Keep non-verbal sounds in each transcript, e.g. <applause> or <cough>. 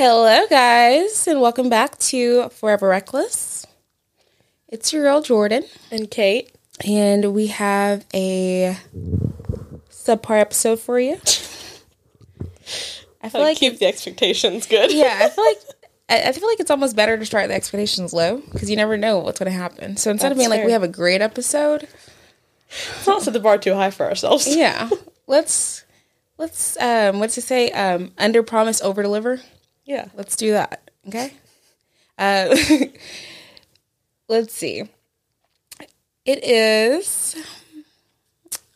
Hello, guys, and welcome back to Forever Reckless. It's your girl Jordan, And Kate. and we have a subpar episode for you. I feel Like, keep the expectations good. yeah, I feel like <laughs> I, I feel like it's almost better to start the expectations low because you never know what's going to happen. So instead of That's being like fair. we have a great episode, Let's not set the bar too high for ourselves. yeah, let's let's um what's to say um under promise over deliver. Yeah. Let's do that. Okay. Uh, <laughs> let's see. It is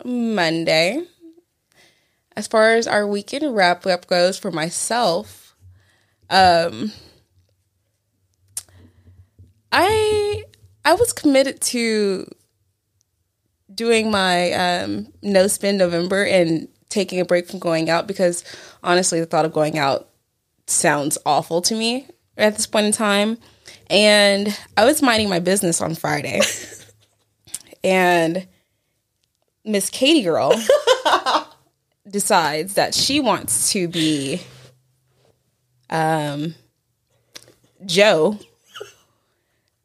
Monday. As far as our weekend wrap up goes for myself, um, I I was committed to doing my um, no spend November and taking a break from going out because honestly, the thought of going out sounds awful to me at this point in time. And I was minding my business on Friday. <laughs> and Miss Katie Girl <laughs> decides that she wants to be um Joe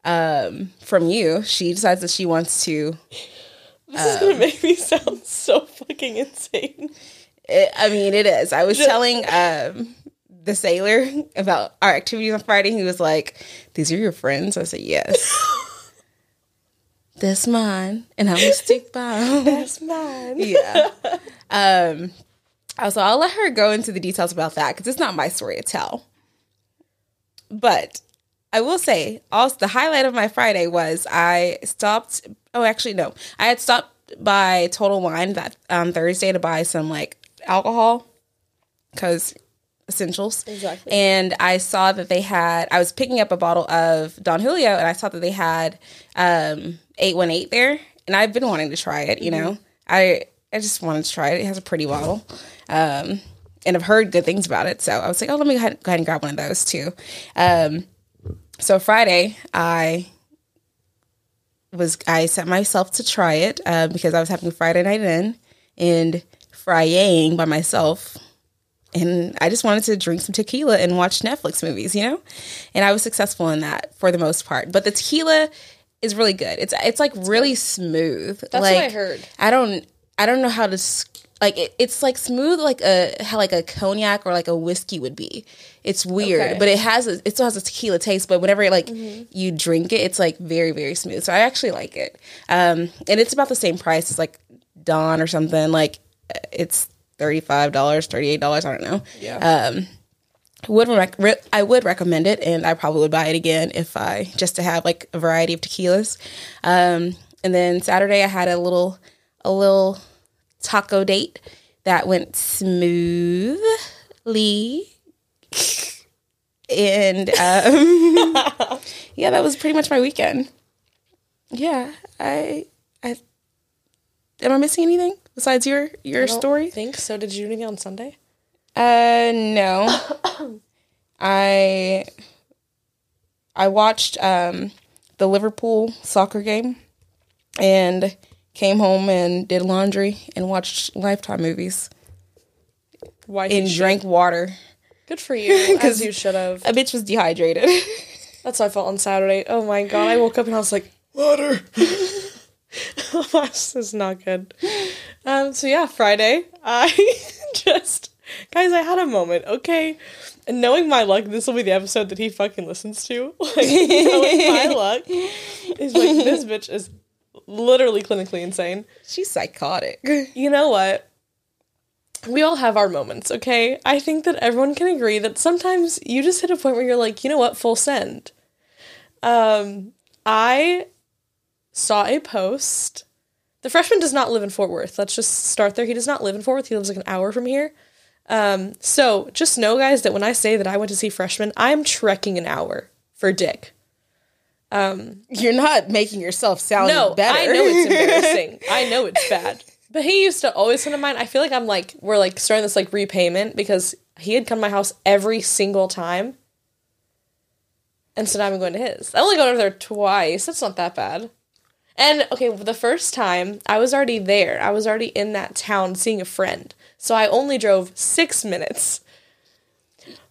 um from you. She decides that she wants to This is gonna make me sound so fucking insane. It, I mean, it is. I was telling um, the sailor <laughs> about our activities on Friday. He was like, "These are your friends." I said, "Yes." <laughs> That's mine, and I will stick by <laughs> 'em." That's mine. Yeah. Um. Also, I'll let her go into the details about that because it's not my story to tell. But I will say, also the highlight of my Friday was I stopped. Oh, actually, no, I had stopped by Total Wine that um, Thursday to buy some like alcohol because essentials. Exactly. And I saw that they had. I was picking up a bottle of Don Julio, and I saw that they had um, eight one eight there, and I've been wanting to try it. You know, I I just wanted to try it. It has a pretty bottle. Um, and I've heard good things about it. So I was like, oh, let me go ahead, go ahead and grab one of those too. Um, so Friday, I was I set myself to try it uh, because I was having Friday night in and frying by myself, and I just wanted to drink some tequila and watch Netflix movies, you know. And I was successful in that for the most part. But the tequila is really good. It's it's like really smooth. That's what I heard. I don't I don't know how to like it, it's like smooth like a how like a cognac or like a whiskey would be. It's weird, Okay. but it has a, it still has a tequila taste. But whenever like you drink it, it's like very very smooth. So I actually like it. Um, and it's about the same price as like Don or something. Like it's thirty five dollars, thirty eight dollars. I don't know. Yeah. Um, would rec- re- I would recommend it, and I probably would buy it again if I just to have like a variety of tequilas. Um, and then Saturday I had a little a little taco date that went smoothly, and um, <laughs> yeah, that was pretty much my weekend. Yeah, I I am I missing anything besides your your I don't story? think so. Did you do anything on Sunday? Uh, no. <coughs> I I watched um the Liverpool soccer game and came home and did laundry and watched Lifetime movies Why? and drank water. Good for you. because <laughs> you should have. A bitch was dehydrated. <laughs> That's how I felt on Saturday. Oh my god! I woke up and I was like, water. <laughs> <laughs> this is not good. Um. So yeah, Friday. I <laughs> just guys, I had a moment. Okay. And knowing my luck, this will be the episode that he fucking listens to. <laughs> Like knowing my luck is like this bitch is literally clinically insane. She's psychotic. You know what? We all have our moments, okay? I think that everyone can agree that sometimes you just hit a point where you're like, you know what, full send. Um, I saw a post. The freshman does not live in Fort Worth. Let's just start there. He does not live in Fort Worth. He lives like an hour from here. Um, so just know, guys, that when I say that I went to see freshman, I am trekking an hour for dick. Um, You're not making yourself sound No, better. I know it's <laughs> embarrassing. I know it's bad. But he used to always come to mine. I feel like I'm like we're like starting this like repayment because he had come to my house every single time. And so now I'm going to his. I only go over there twice. That's not that bad. And okay, the first time I was already there. I was already in that town seeing a friend. So I only drove six minutes.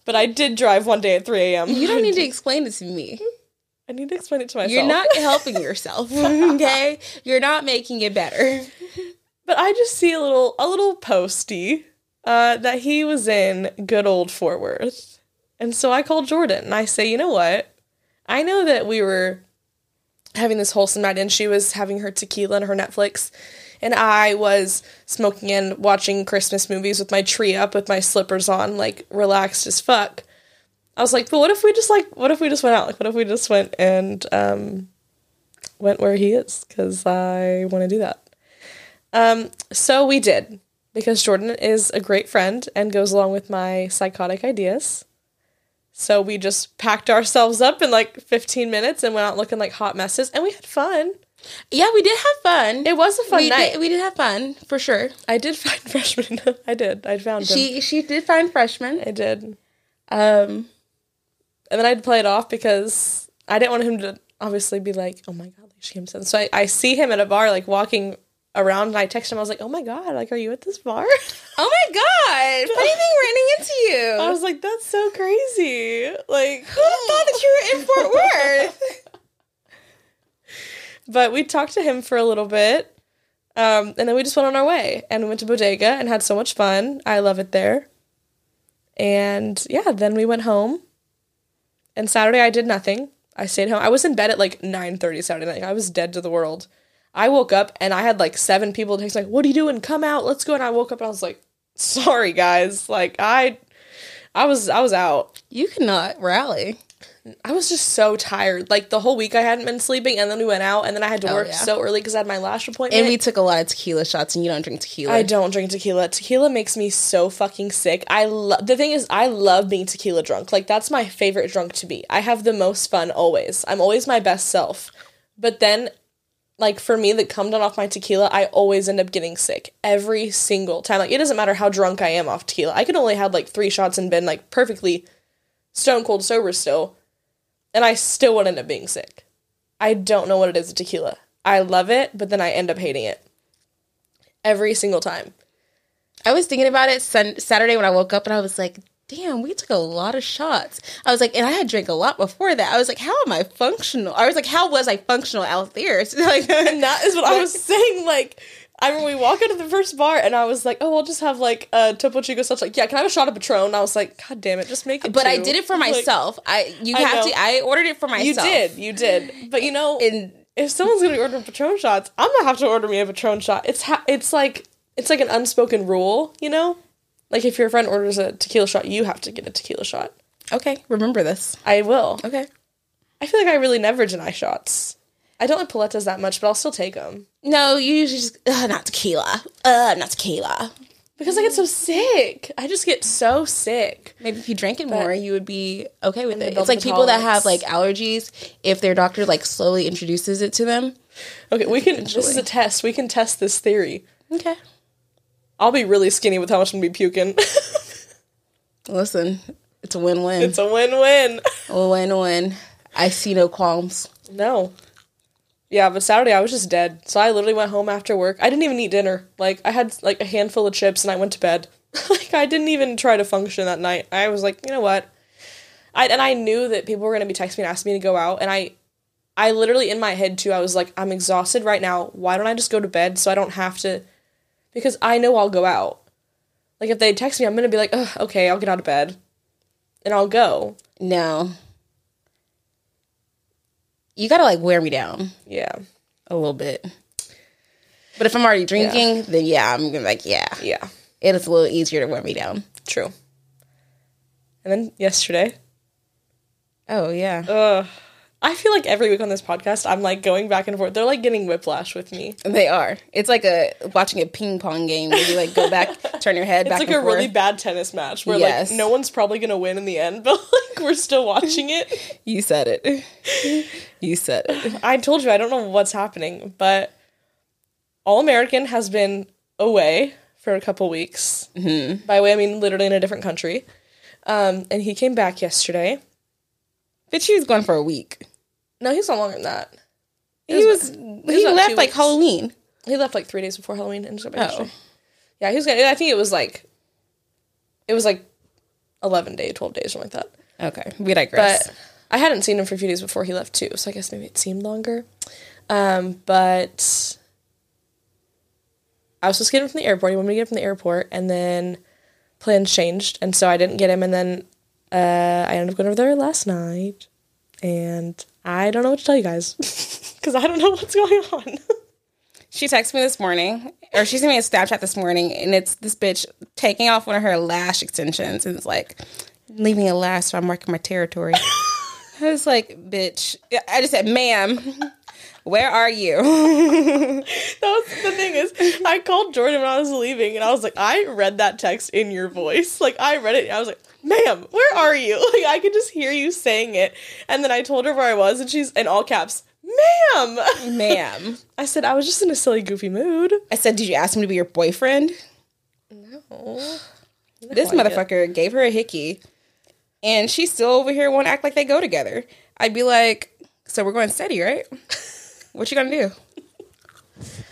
but I did drive one day at 3 a.m. You don't need to <laughs> explain it to me. I need to explain it to myself. You're not helping yourself, <laughs> okay? You're not making it better. But I just see a little a little posty uh, that he was in good old Fort Worth, and so I called Jordan and I say, you know what? I know that we were having this wholesome night, and she was having her tequila and her Netflix, and I was smoking and watching Christmas movies with my tree up, with my slippers on, like relaxed as fuck. I was like, but what if we just like, what if we just went out? Like, what if we just went and um, went where he is? Because I want to do that. Um, so we did because Jordan is a great friend and goes along with my psychotic ideas. So we just packed ourselves up in like 15 minutes and went out looking like hot messes, and we had fun. Yeah, we did have fun. It was a fun we night. Did, we did have fun for sure. I did <laughs> find freshman. I did. I found him. She she did find freshmen. I did. Um, And then I'd play it off because I didn't want him to obviously be like, oh my God, like she himself. So I, I see him at a bar, like walking around, and I texted him. I was like, oh my God, like, are you at this bar? <laughs> oh my god, funny thing running into you. I was like, that's so crazy. Like, Who thought that you were in Fort Worth? <laughs> but we talked to him for a little bit. Um, and then we just went on our way and we went to Bodega and had so much fun. I love it there. And yeah, then we went home. And Saturday I did nothing. I stayed home. I was in bed at like 9:30 Saturday night. I was dead to the world. I woke up and I had like seven people text like, "What are you doing? Come out. Let's go." And I woke up and I was like, "Sorry guys. Like I I was I was out. you cannot rally. I was just so tired. Like the whole week I hadn't been sleeping, and then we went out, and then I had to Oh, work yeah. so early because I had my lash appointment. And we took a lot of tequila shots, and you don't drink tequila. I don't drink tequila. Tequila makes me so fucking sick. I love the thing is I love being tequila drunk. Like that's my favorite drunk to be. I have the most fun always. I'm always my best self. But then like for me that come down off my tequila, I always end up getting sick every single time. Like it doesn't matter how drunk I am off tequila. I could only have like 3 shots and been like perfectly stone cold sober still. And I still would end up being sick. I don't know what it is with tequila. I love it, but then I end up hating it. Every single time. I was thinking about it sun- Saturday when I woke up, and I was like, "Damn, we took a lot of shots." I was like, and I had drank a lot before that. I was like, "How am I functional?" I was like, "How was I functional out there?" So, <laughs> like, And that is what I was <laughs> saying. Like, I remember we walk into the first bar and I was like, oh, I'll just have like a Topo Chico such like, yeah, can I have a shot of Patron? And I was like, God damn it, just make it But I did it for Like, myself. I you I have know. to. I ordered it for myself. you did, you did. But you know, And if someone's gonna order Patron shots, I'm gonna have to order me a Patron shot. It's ha- it's like it's like an unspoken rule, you know? Like if your friend orders a tequila shot, you have to get a tequila shot. okay, remember this. I will. Okay. I feel like I really never deny shots. I don't like paletas that much, but I'll still take them. No, you usually just uh, not tequila. Uh, not tequila. Because I get so sick. I just get so sick. Maybe if you drank it more, you would be okay with it. It's like people that have like allergies. If their doctor like slowly introduces it to them. Okay, we can. This is a test. We can test this theory. Okay. I'll be really skinny with how much I'm gonna be puking. <laughs> Listen, it's a win-win. it's a win-win. win-win. I see no qualms. No. Yeah, but Saturday I was just dead. So I literally went home after work. I didn't even eat dinner. Like I had like a handful of chips and I went to bed. <laughs> like I didn't even try to function that night. I was like, you know what? I and I knew that people were gonna be texting me and asking me to go out, and I, I literally in my head too. I was like, I'm exhausted right now. Why don't I just go to bed so I don't have to? Because I know I'll go out. Like if they text me, I'm gonna be like, okay, I'll get out of bed, and I'll go. No. You gotta like wear me down Yeah, a little bit. But if I'm already drinking, then yeah, I'm gonna be like, yeah. yeah, It is a little easier to wear me down. true. And then yesterday, Oh yeah. Ugh. I feel like every week on this podcast, I'm like going back and forth. They're like getting whiplash with me. They are. It's like a watching a ping pong game where you like go back, <laughs> turn your head It's like a really bad tennis match where Yes. like no one's probably gonna win in the end, <laughs> but like we're still watching it. You said it. You said it. I told you I don't know what's happening, but All American has been away for a couple weeks. Mm-hmm. By way, I mean literally in a different country. Um, and he came back yesterday. Bitch, he was gone for a week. No, he's not longer than that. He was was he left like weeks. Halloween. He left like three days before Halloween and just got back Oh. Yeah, he was gonna. I think it was like, it was like eleven day, twelve days, something like that. Okay, we digress. But I hadn't seen him for a few days before he left too, so I guess maybe it seemed longer. Um, but I was supposed to get him from the airport. He wanted me to get him from the airport, and then plans changed, and so I didn't get him. And then uh, I ended up going over there last night, and I don't know what to tell you guys <laughs> because I don't know what's going on. <laughs> She texted me this morning, or she sent me a Snapchat this morning, and it's this bitch taking off one of her lash extensions, and it's like leaving a lash, so I'm marking my territory. <laughs> I was like, bitch. I just said, ma'am, where are you? <laughs> that was the thing is, I called Jordan when I was leaving, and I was like, I read that text in your voice. Like I read it, I was like, ma'am, where are you? <laughs> Like I could just hear you saying it, and then I told her where I was, and she's in all caps. Ma'am, <laughs> ma'am. I said I was just in a silly, goofy mood. I said, did you ask him to be your boyfriend? No. This motherfucker gave her a hickey, and she's still over here want to act like they go together. I'd be like, so we're going steady, right? What you gonna do?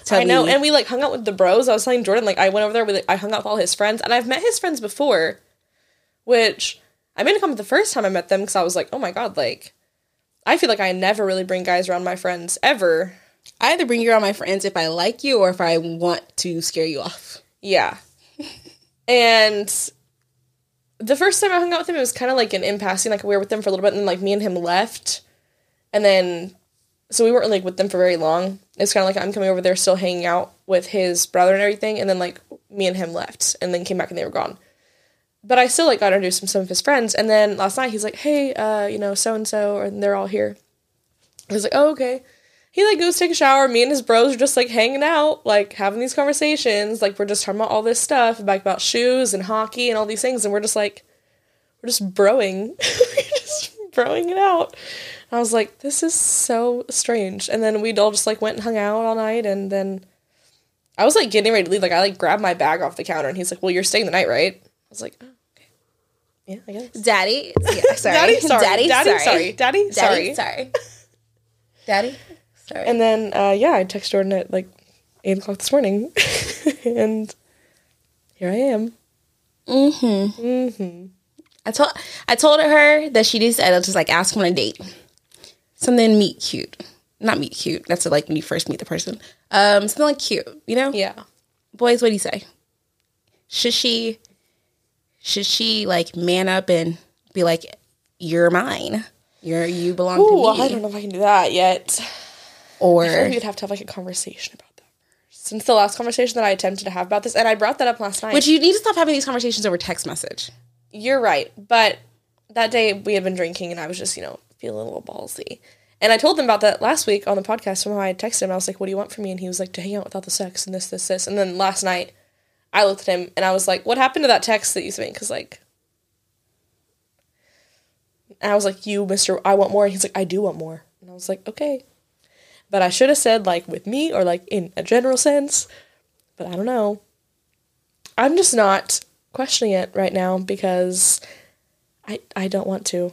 Tell I know, and we like hung out with the bros. I was telling Jordan like I went over there with like, I hung out with all his friends, and I've met his friends before, which I made a comment the first time I met them because I was like, oh my god, like I feel like I never really bring guys around my friends ever. I either bring you around my friends if I like you or if I want to scare you off. Yeah, <laughs> and the first time I hung out with him, it was kind of like an impassing. Like we were with them for a little bit, and then like me and him left, and then so we weren't like with them for very long. It's kind of like I'm coming over there, still hanging out with his brother and everything, and then like me and him left, and then came back and they were gone. But I still like got introduced to some of his friends, and then last night he's like, "Hey, uh, you know, so and so," and they're all here. I was like, "Oh, okay." He like goes take a shower. Me and his bros are just like hanging out, like having these conversations. Like we're just talking about all this stuff, like about shoes and hockey and all these things, and we're just like, we're just broing, <laughs> we're just broing it out. I was like, this is so strange. And then we all just like went and hung out all night. And then I was like getting ready to leave. Like I like grabbed my bag off the counter and he's like, well, you're staying the night, right? I was like, oh, okay. Yeah, I guess. Daddy, yeah, <laughs> sorry. Daddy, sorry. Daddy, Daddy, sorry. sorry. Daddy, sorry. Daddy, sorry. Daddy, sorry. And then, uh, yeah, I texted Jordan at like 8 o'clock this morning. <laughs> and here I am. mm-hmm. Mm-hmm. I told I told her that she needs to just like ask him on a date. Something meet cute. Not meet cute. That's like when you first meet the person. Um, something like cute, you know? Yeah. Boys, what do you say? Should she should she like man up and be like, You're mine. You're you belong Ooh, to me. I don't know if I can do that yet. Or I feel like we'd have to have like a conversation about that. Since the last conversation that I attempted to have about this, and I brought that up last night. Which you need to stop having these conversations over text message. You're right, but that day we had been drinking, and I was just you know feeling a little ballsy. And I told them about that last week on the podcast. Somehow I texted him. I was like, "What do you want from me?" And he was like, "To hang out without the sex and this, this, this." And then last night, I looked at him and I was like, "What happened to that text that you sent me?" Because like, I was like, "You, Mister, I want more." And he's like, "I do want more." And I was like, "Okay," but I should have said like with me or like in a general sense. But I don't know. I'm just not questioning it right now because I I don't want to.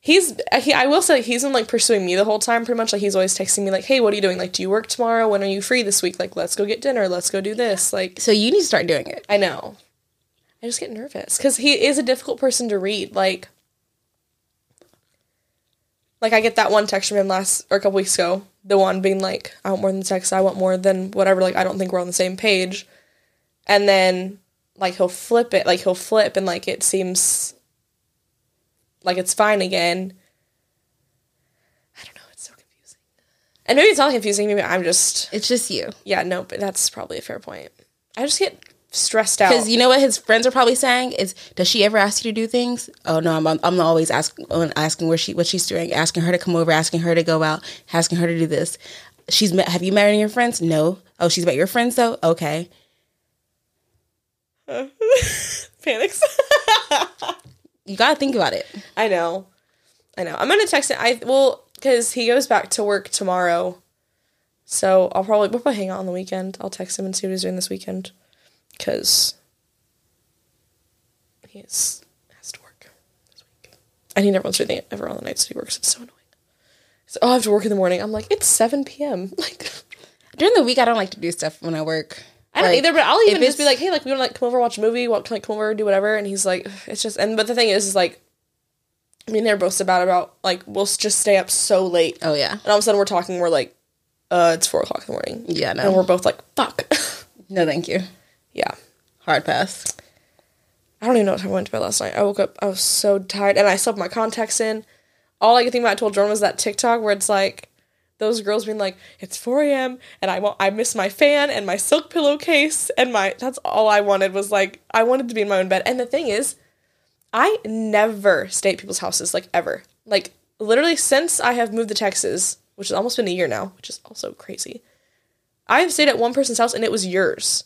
He's he, I will say he's been like pursuing me the whole time pretty much. Like he's always texting me like hey what are you doing? Like do you work tomorrow? When are you free this week? Like let's go get dinner. Let's go do this. Like So you need to start doing it. I know. I just get nervous cuz he is a difficult person to read like like I get that one text from him last or a couple weeks ago the one being like I want more than sex I want more than whatever. Like I don't think we're on the same page. And then like he'll flip it like he'll flip and like it seems like it's fine again. I don't know, it's so confusing. And maybe it's not confusing, maybe I'm just It's just you. yeah, no, but that's probably a fair point. I just get stressed out. Because you know what his friends are probably saying is, does she ever ask you to do things? Oh no, I'm I'm always asking asking where she what she's doing, asking her to come over, asking her to go out, asking her to do this. She's met. Have you met any of your friends? No. Oh, she's met your friends though. Okay. <laughs> Panics. <laughs> You gotta think about it. I know. I know. I'm gonna text it. I well, because he goes back to work tomorrow. So I'll probably we'll probably hang out on the weekend. I'll text him and see what he's doing this weekend. Cause he is, has to work this week. And he never wants to do anything ever on the nights he works. It's so annoying. So oh, I have to work in the morning. I'm like, it's seven PM. <laughs> Like During the week, I don't like to do stuff when I work. I don't Like, either, but I'll even just be like, hey, like we want to like come over watch a movie, want to like come over do whatever, and he's like, it's just and but the thing is, is like, me and they're both about about like we'll just stay up so late, Oh yeah. and all of a sudden we're talking, we're like, uh, it's four o'clock in the morning, Yeah, and we're both like, fuck, <laughs> No, thank you. yeah. Hard pass. I don't even know what time I went to bed last night. I woke up, I was so tired, and I slept my contacts in. All I could think about, I told Jordan, was that TikTok where it's like those girls being like, "It's 4 a.m. and I want, I miss my fan and my silk pillowcase and my." That's all I wanted was like I wanted to be in my own bed. And the thing is, I never stay at people's houses like ever. Like literally since I have moved to Texas, which has almost been a year now, which is also crazy. I have stayed at one person's house and it was yours.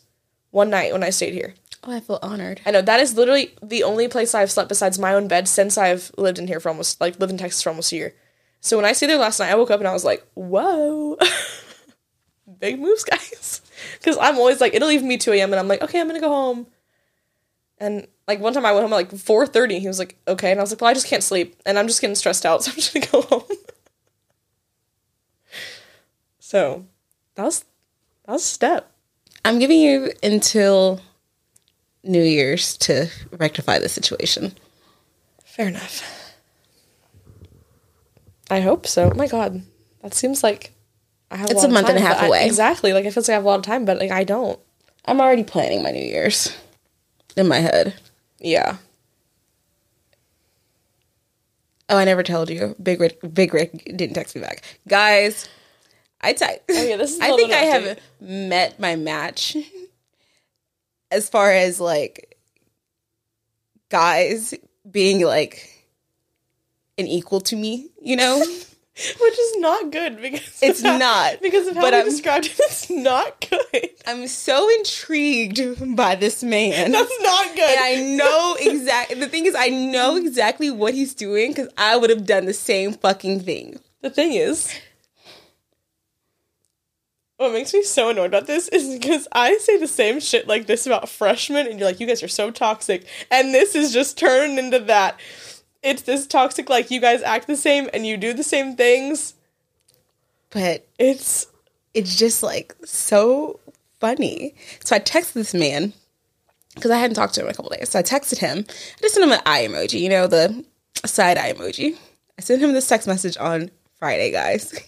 One night when I stayed here. Oh, I feel honored. I know that is literally the only place I've slept besides my own bed since I've lived in here for almost like lived in Texas for almost a year. So when I stayed there last night, I woke up and I was like, "Whoa, <laughs> big moves, guys!" <laughs> Because I'm always like, it'll leave me two a.m. and I'm like, "Okay, I'm gonna go home." And like one time I went home at like four thirty. He was like, "Okay," and I was like, "Well, I just can't sleep, and I'm just getting stressed out, <laughs> so I'm just gonna go home." so that was that was a step. I'm giving you until New Year's to rectify the situation. Fair enough. I hope so. Oh my god, that seems like I have. It's lot a of month and a half I- away. exactly. Like it feels like I have a lot of time, but like I don't. I'm already planning my New Year's in my head. Yeah. Oh, I never told you. Big Rick, Big Rick didn't text me back, guys. I type. Oh, yeah, this is <laughs> a I think I have met my match <laughs> as far as like guys being like an equal to me. You know, <laughs> Which is not good because It's how- not, because of how but I'm- described it. It's not good. <laughs> I'm so intrigued by this man. That's not good. and I know exactly. The thing is, I know exactly what he's doing because I would have done the same fucking thing. the thing is, what makes me so annoyed about this is because I say the same shit like this about freshmen, and you're like, you guys are so toxic, and this is just turned into that. It's this toxic, like you guys act the same and you do the same things. But It's it's just like so funny. So I texted this man because I hadn't talked to him in a couple days. So I texted him. I just sent him an eye emoji, you know, the side eye emoji. I sent him this text message on Friday, guys. <laughs>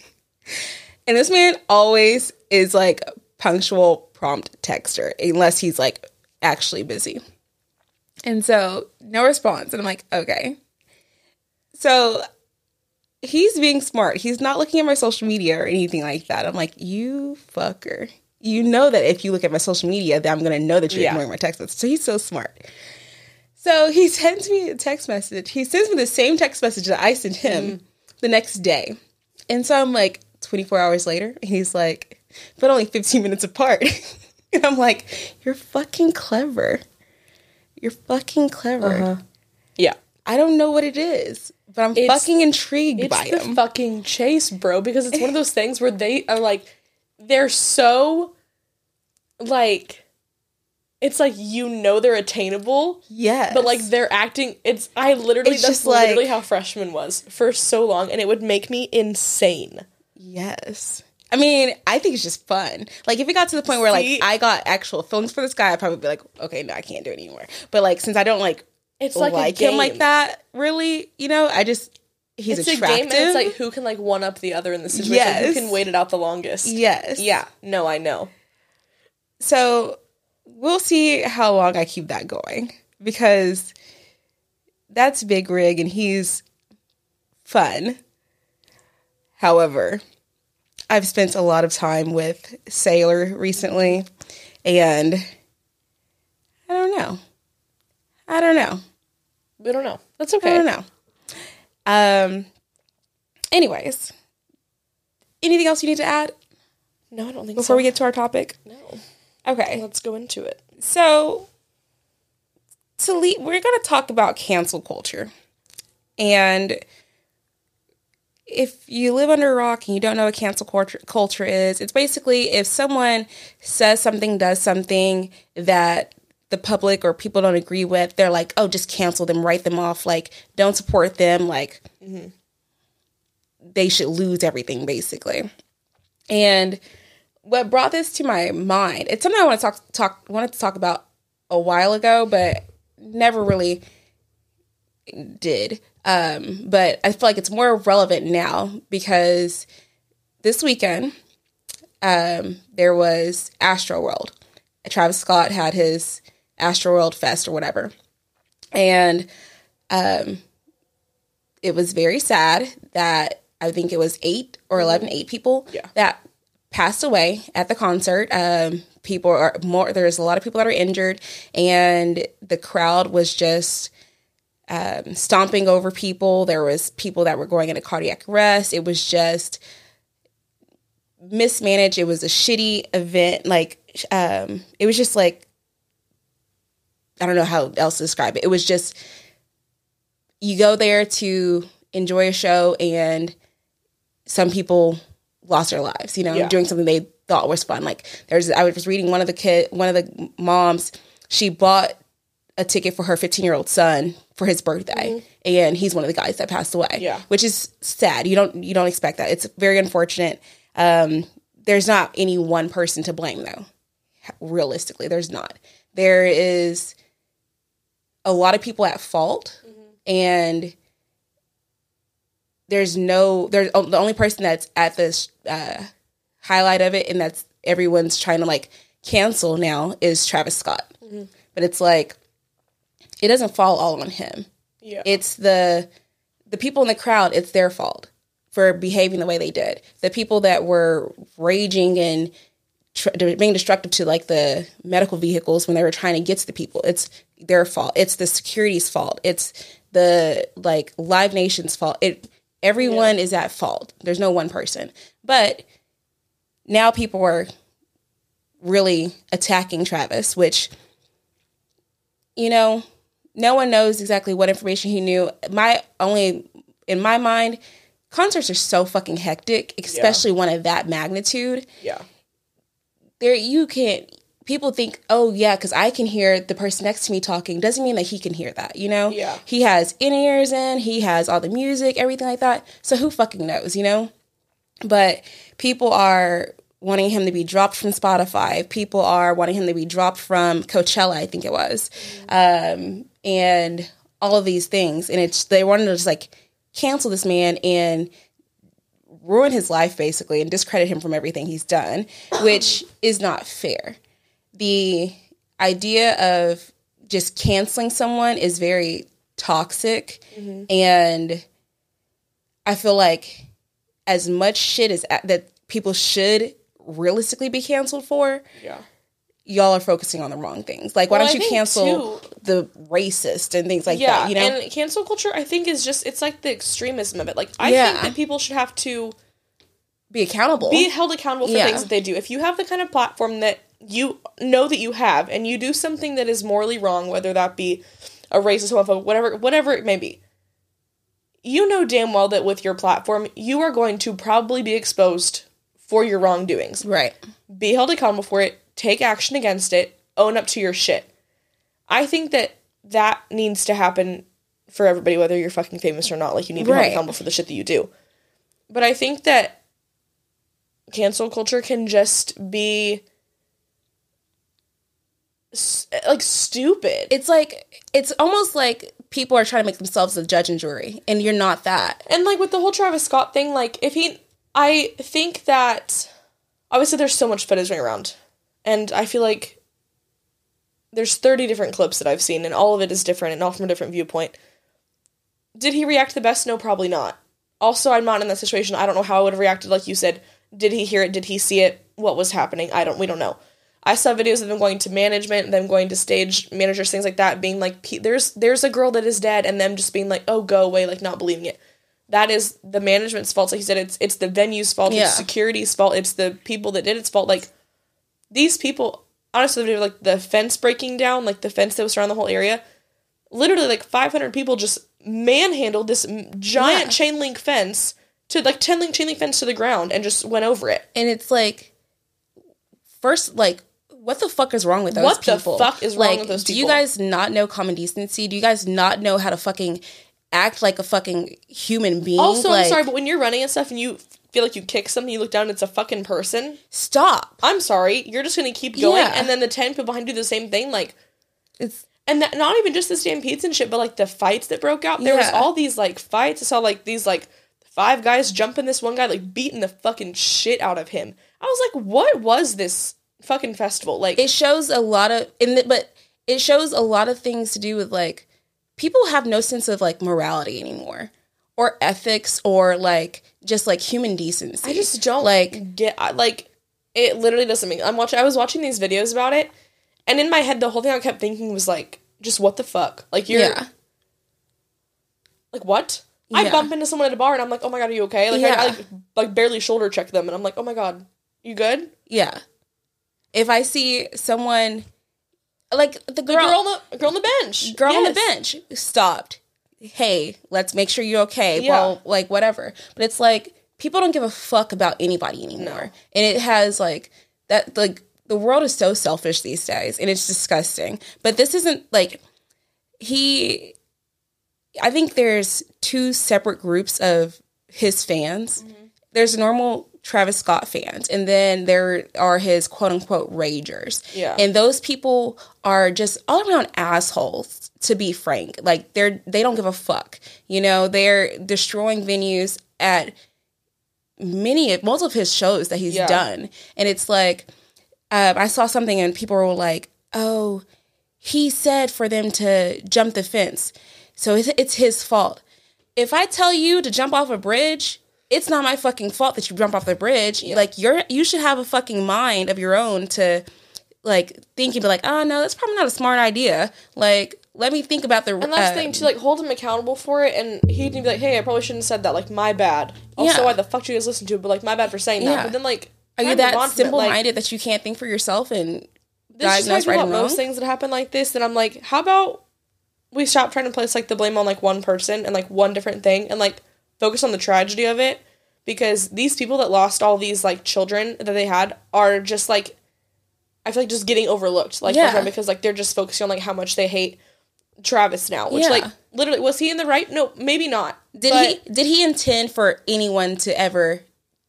And this man always is like punctual, prompt texter, unless he's like actually busy. And so no response. And I'm like, okay. So he's being smart. He's not looking at my social media or anything like that. I'm like, you fucker. You know that if you look at my social media, that I'm gonna know that you're Yeah. ignoring my text message. So he's so smart. So he sends me a text message. He sends me the same text message that I sent him mm-hmm. the next day. And so I'm like, 24 hours later, and he's like, but only 15 minutes apart. <laughs> and I'm like, you're fucking clever. You're fucking clever. huh yeah. I don't know what it is, but I'm It's- fucking intrigued It's by the him. fucking chase, bro, because it's one of those things where they are like they're so like it's like you know they're attainable, yes. but like they're acting it's I literally It's that's just like- literally how freshman was for so long and it would make me insane. yes. I mean, I think it's just fun. Like if it got to the point where See? like I got actual films for this guy, I'd probably be like, okay, no, I can't do it anymore. But like since I don't like It's like, like, a game. like that, really, you know, I just he's It's attractive. a game and it's like who can like one up the other in the situation. Yes. Who can wait it out the longest. yes. Yeah. No, I know. So we'll see how long I keep that going because that's Big Rig and he's fun. However, I've spent a lot of time with Sailor recently and I don't know. I don't know. We don't know. That's okay. I don't know. Um anyways, anything else you need to add No, I don't think before so. Before we get to our topic? No. Okay. Let's go into it. So, to lead, we're going to talk about cancel culture. And if you live under a rock and you don't know what cancel culture, culture is, it's basically if someone says something, does something that the public or people don't agree with, they're like, oh, just cancel them, write them off, like, don't support them, like, they should lose everything, basically. And what brought this to my mind? It's something I want to talk talk wanted to talk about a while ago, but never really did. Um, but I feel like it's more relevant now because this weekend um, there was Astroworld. Travis Scott had his Astroworld Fest or whatever, and um, it was very sad that I think it was eight or 11, eight people Yeah. that passed away at the concert. Um, people are more, there's a lot of people that are injured, and the crowd was just um, stomping over people. There was people that were going into cardiac arrest. It was just mismanaged. It was a shitty event. Like, um, it was just like, I don't know how else to describe it. It was just, you go there to enjoy a show and some people lost their lives, you know, Yeah. doing something they thought was fun. Like there's, I was reading one of the kid, one of the moms, she bought a ticket for her 15 year old son for his birthday, and he's one of the guys that passed away. Mm-hmm. Yeah. which is sad. You don't, you don't expect that. It's very unfortunate. Um, there's not any one person to blame though. Realistically, there's not. There is a lot of people at fault, and there's no there's the only person that's at this uh, highlight of it and that's everyone's trying to like cancel now is Travis Scott. But it's like it doesn't fall all on him. Yeah. It's the the people in the crowd, it's their fault for behaving the way they did. The people that were raging and tr- being destructive to like the medical vehicles when they were trying to get to the people, it's their fault. It's the security's fault. It's the like Live Nation's fault. It everyone is at fault. There's no one person. But now people are really attacking Travis, which you know, no one knows exactly what information he knew. My only in my mind, concerts are so fucking hectic, especially one of that magnitude. yeah. There you can't people think, "Oh yeah, cuz I can hear the person next to me talking." Doesn't mean that he can hear that, you know? Yeah. He has in-ears in, he has all the music, everything like that. So who fucking knows, you know? But people are wanting him to be dropped from Spotify. People are wanting him to be dropped from Coachella, I think it was, um, and all of these things. And it's they wanted to just like cancel this man and ruin his life basically and discredit him from everything he's done, which <coughs> is not fair. The idea of just canceling someone is very toxic mm-hmm. and I feel like as much shit as that people should realistically be canceled for, Yeah. Y'all are focusing on the wrong things. Like, why Well, don't you cancel too- the racist and things like Yeah. that? You know, And cancel culture, I think, is just, it's like the extremism of it. Like, I Yeah. think that people should have to be accountable. be held accountable for Yeah. things that they do. If you have the kind of platform that you know that you have and you do something that is morally wrong, whether that be a racist, whatever, whatever it may be, you know damn well that with your platform, you are going to probably be exposed for your wrongdoings. right. Be held accountable for it, take action against it, own up to your shit. I think that that needs to happen for everybody, whether you're fucking famous or not. Like, you need to be held Right. for the shit that you do. But I think that cancel culture can just be like stupid. It's like it's almost like people are trying to make themselves a judge and jury, and you're not that. And like with the whole Travis Scott thing, like if he, I think that obviously there's so much footage around, and I feel like there's 30 different clips that I've seen, and all of it is different and all from a different viewpoint. Did he react the best? No, probably not. Also, I'm not in that situation. I don't know how I would have reacted. Like you said, did he hear it? Did he see it? What was happening? I don't. We don't know. I saw videos of them going to management, them going to stage managers, things like that, being like, "There's there's a girl that is dead," and them just being like, "Oh, go away," like not believing it that is the management's fault. Like you said, it's it's the venue's fault, Yeah. it's security's fault, it's the people that did its fault. Like these people, honestly, like the fence breaking down, like the fence that was around the whole area, literally like 500 people just manhandled this giant Yeah. chain link fence to like 10 link chain link fence to the ground and just went over it. And it's like, first, like, what the fuck is wrong with those people? What the fuck is wrong like, with those people? Do you guys not know common decency? Do you guys not know how to fucking act like a fucking human being? Also, like, I'm sorry, but when you're running and stuff and you feel like you kick something, you look down, it's a fucking person. Stop. I'm sorry, you're just gonna keep going, Yeah. and then the ten people behind you do the same thing. Like, It's and that, not even just the stampedes and shit, but like the fights that broke out. There was all these like fights. I saw like these like five guys jumping this one guy, like beating the fucking shit out of him. I was like, what was this fucking festival? Like, it shows a lot of in the, but it shows a lot of things to do with like people have no sense of like morality anymore or ethics or like just like human decency. I just don't like get I- like it. Literally doesn't make. I'm watching. I was watching these videos about it, and in my head, the whole thing I kept thinking was like, just what the fuck? Like you're yeah. like what? I bump into someone at a bar and I'm like, oh my god, are you okay? Like I, I like, like barely shoulder check them, and I'm like, oh my god, you good? Yeah. If I see someone like the The girl girl, on the girl on the bench, girl on the bench stopped. Hey, let's make sure you're okay. Yeah. Well, like whatever. But it's like people don't give a fuck about anybody anymore. And it has like that like the world is so selfish these days and it's disgusting. But this isn't like he I think there's two separate groups of his fans. Mm-hmm. There's normal Travis Scott fans, and then there are his quote unquote ragers. Yeah. And those people are just all around assholes, to be frank. Like they're they don't give a fuck. You know, they're destroying venues at many of most of his shows that he's Yeah. done. And it's like um, I saw something and people were like, "Oh, he said for them to jump the fence, so it's, it's his fault." If I tell you to jump off a bridge, it's not my fucking fault that you jump off the bridge. Like you're, you should have a fucking mind of your own to, like, think and be like, "Oh no, that's probably not a smart idea." Like, let me think about the. And uh, the thing to like hold him accountable for it, and he'd be like, "Hey, I probably shouldn't have said that. Like, my bad. Also, Yeah. why the fuck do you guys listen to it? But like, my bad for saying that." But then like, Are you that on from it, simple like, minded that you can't think for yourself and this is right about most things that happen like this. And I'm like, how about we stop trying to place like the blame on like one person and like one different thing, and like focus on the tragedy of it, because these people that lost all these like children that they had are just like, I feel like just getting overlooked, like Yeah. because like they're just focusing on like how much they hate Travis now, which Yeah. like literally was he in the right? No, maybe not. Did But- he did he intend for anyone to ever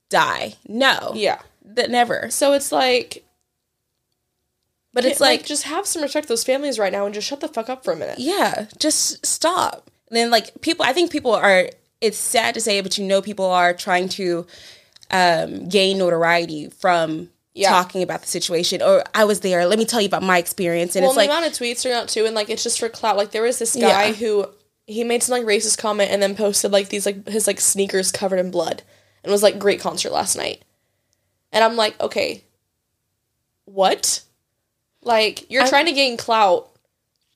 die? No. Yeah. That never. So it's like, But it's like, like, just have some respect for those families right now and just shut the fuck up for a minute. yeah, just stop. And then like people I think people are it's sad to say, but you know people are trying to um gain notoriety from Yeah. talking about the situation or I was there, let me tell you about my experience. And well, it's and like the amount of tweets are out too, and like it's just for clout. Like there was this guy Yeah. who he made some like racist comment and then posted like these like his like sneakers covered in blood and was like great concert last night, and I'm like okay, what? Like you're I- trying to gain clout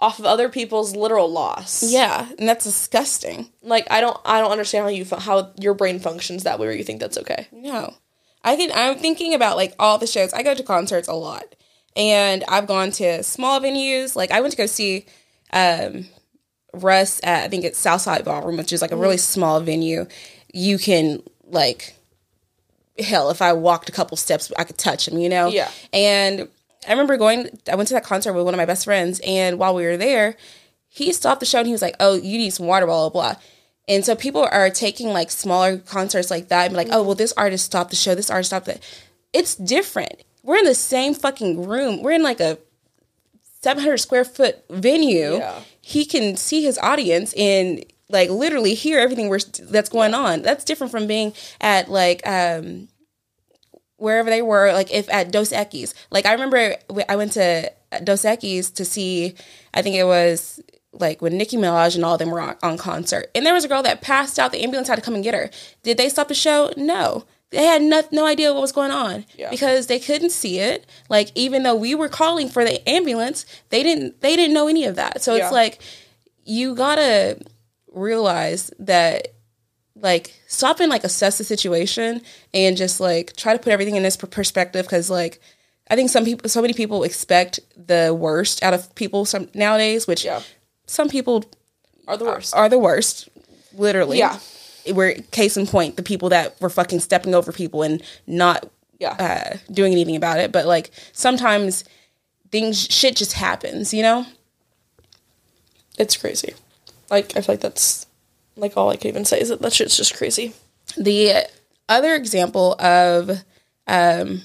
off of other people's literal loss. Yeah, and that's disgusting. Like I don't I don't understand how you fu- how your brain functions that way where you think that's okay. No. I can I'm thinking about like all the shows. I go to concerts a lot. And I've gone to small venues. Like I went to go see um Russ at I think it's Southside Ballroom, which is like a really small venue. You can like hell, if I walked a couple steps I could touch him, you know? Yeah. And I remember going I went to that concert with one of my best friends and while we were there, he stopped the show and he was like, Oh, you need some water, blah blah blah. And so people are taking like smaller concerts like that and be like, oh, well, this artist stopped the show, this artist stopped it. It's different. We're in the same fucking room. We're in like a 700 square foot venue. Yeah. He can see his audience and like literally hear everything we're, that's going on. That's different from being at like, um, wherever they were, like if at Dos Equis. Like I remember I went to Dos Equis to see, I think it was like when Nicki Minaj and all of them were on, on concert. And there was a girl that passed out. The ambulance had to come and get her. Did they stop the show? No. They had no, no idea what was going on Yeah. because they couldn't see it. Like even though we were calling for the ambulance, they didn't they didn't know any of that. So Yeah. it's like you gotta realize that like stop and like assess the situation and just like try to put everything in this perspective because like i think some people so many people expect the worst out of people some nowadays which Yeah. some people Are the worst. are the worst literally Yeah. we're case in point the people that were fucking stepping over people and not yeah. uh doing anything about it but like sometimes things shit just happens you know it's crazy. Like I feel like that's like all I can even say is that that shit's just crazy. the other example of um,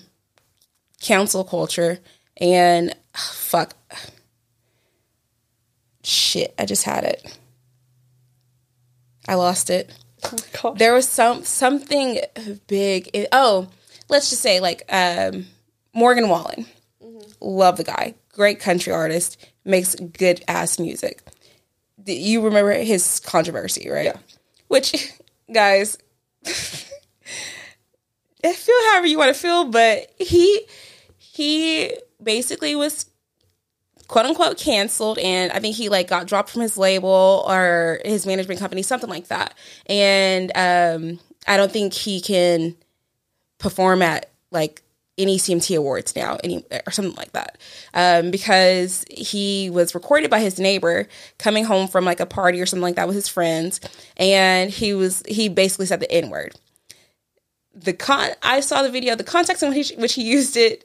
cancel culture and fuck. Shit i just had it. I lost it. God. there was some something big. Oh let's just say like um, morgan wallen. Love the guy. Great country artist. Makes good ass music you remember his controversy right Yeah. which guys <laughs> feel however you want to feel but he he basically was quote unquote canceled and i think he like got dropped from his label or his management company something like that and um i don't think he can perform at like any cmt awards now any or something like that um because he was recorded by his neighbor coming home from like a party or something like that with his friends and he was he basically said the n word the con i saw the video the context in which, he, which he used it